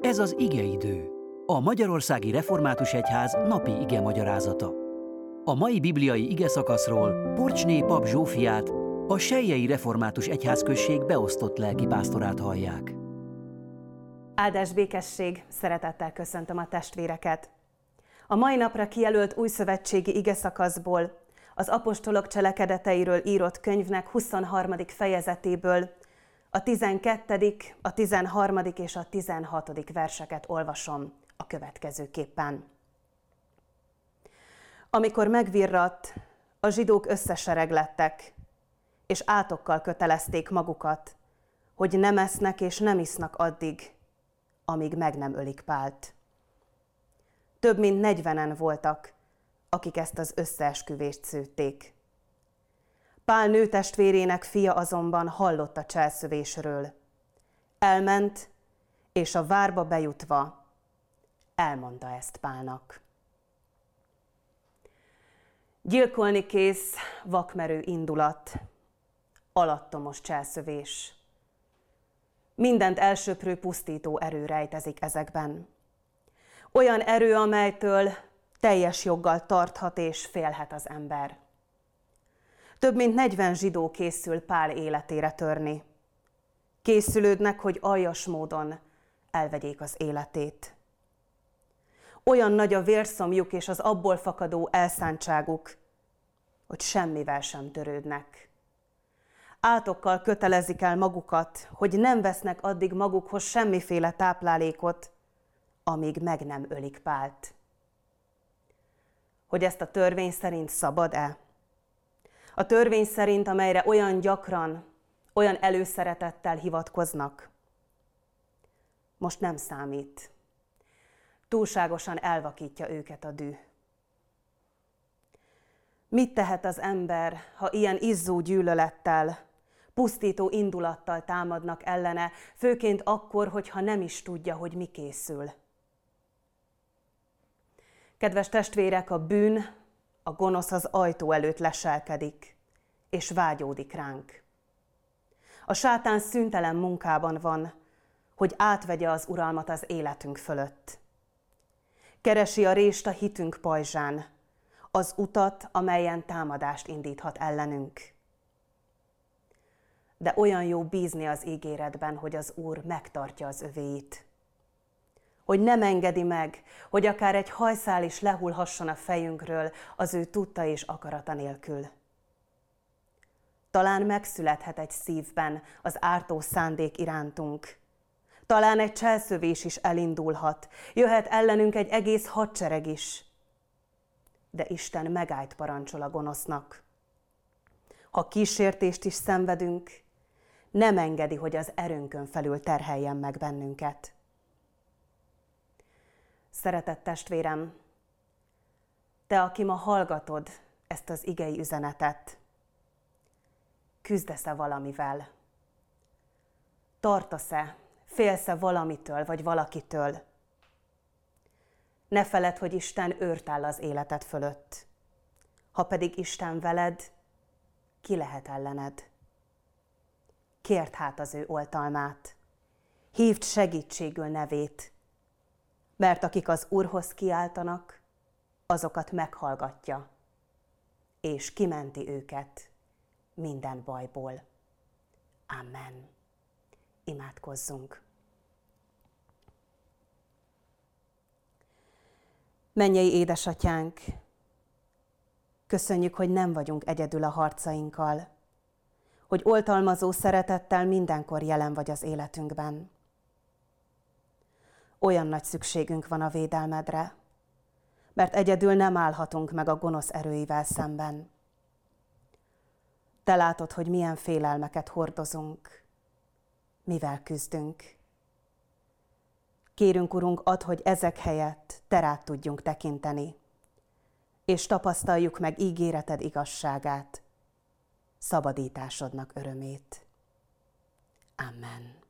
Ez az igeidő, a Magyarországi Református Egyház napi ige magyarázata. A mai bibliai ige szakaszról Porcsné pap Zsófiát, a Sejjei Református Egyházközség beosztott lelkipásztorát hallják. Áldás békesség, szeretettel köszöntöm a testvéreket. A mai napra kijelölt új szövetségi ige szakaszból, az apostolok cselekedeteiről írott könyvnek 23. fejezetéből a 12., a 13. és a 16. verseket olvasom a következőképpen. Amikor megvirratt, a zsidók összesereglettek, és átokkal kötelezték magukat, hogy nem esznek és nem isznak addig, amíg meg nem ölik Pált. Több mint negyvenen voltak, akik ezt az összeesküvést szőtték. Pál nőtestvérének fia azonban hallott a cselszövésről. Elment, és a várba bejutva elmondta ezt Pálnak. Gyilkolni kész, vakmerő indulat, alattomos cselszövés. Mindent elsöprő pusztító erő rejtezik ezekben. Olyan erő, amelytől teljes joggal tarthat és félhet az ember. Több mint 40 zsidó készül Pál életére törni. Készülődnek, hogy aljas módon elvegyék az életét. Olyan nagy a vérszomjuk és az abból fakadó elszántságuk, hogy semmivel sem törődnek. Átokkal kötelezik el magukat, hogy nem vesznek addig magukhoz semmiféle táplálékot, amíg meg nem ölik Pált. Hogy ezt a törvény szerint szabad-e? A törvény szerint, amelyre olyan gyakran, olyan előszeretettel hivatkoznak. Most nem számít. Túlságosan elvakítja őket a dű. Mit tehet az ember, ha ilyen izzó gyűlölettel, pusztító indulattal támadnak ellene, főként akkor, hogyha nem is tudja, hogy mi készül? Kedves testvérek, a bűn, a gonosz az ajtó előtt leselkedik, és vágyódik ránk. A sátán szüntelen munkában van, hogy átvegye az uralmat az életünk fölött. Keresi a rést a hitünk pajzsán, az utat, amelyen támadást indíthat ellenünk. De olyan jó bízni az ígéretben, hogy az Úr megtartja az övéit. Hogy nem engedi meg, hogy akár egy hajszál is lehullhasson a fejünkről az ő tudta és akarata nélkül. Talán megszülethet egy szívben az ártó szándék irántunk, talán egy cselszövés is elindulhat, jöhet ellenünk egy egész hadsereg is. De Isten megállt parancsol a gonosznak. Ha kísértést is szenvedünk, nem engedi, hogy az erőnkön felül terheljen meg bennünket. Szeretett testvérem, te, aki ma hallgatod ezt az igei üzenetet, küzdesz-e valamivel? Tartasz-e Félsz-e valamitől vagy valakitől? Ne feled, hogy Isten őrt áll az életed fölött. Ha pedig Isten veled, ki lehet ellened? Kért hát az ő oltalmát. Hívd segítségül nevét, mert akik az Úrhoz kiáltanak, azokat meghallgatja, és kimenti őket minden bajból. Amen. Imádkozzunk! Mennyei édesatyánk, köszönjük, hogy nem vagyunk egyedül a harcainkkal, hogy oltalmazó szeretettel mindenkor jelen vagy az életünkben. Olyan nagy szükségünk van a védelmedre, mert egyedül nem állhatunk meg a gonosz erőivel szemben. Te látod, hogy milyen félelmeket hordozunk, mivel küzdünk. Kérünk, Urunk, ad, hogy ezek helyett Te rád tudjunk tekinteni, és tapasztaljuk meg ígéreted igazságát, szabadításodnak örömét. Amen.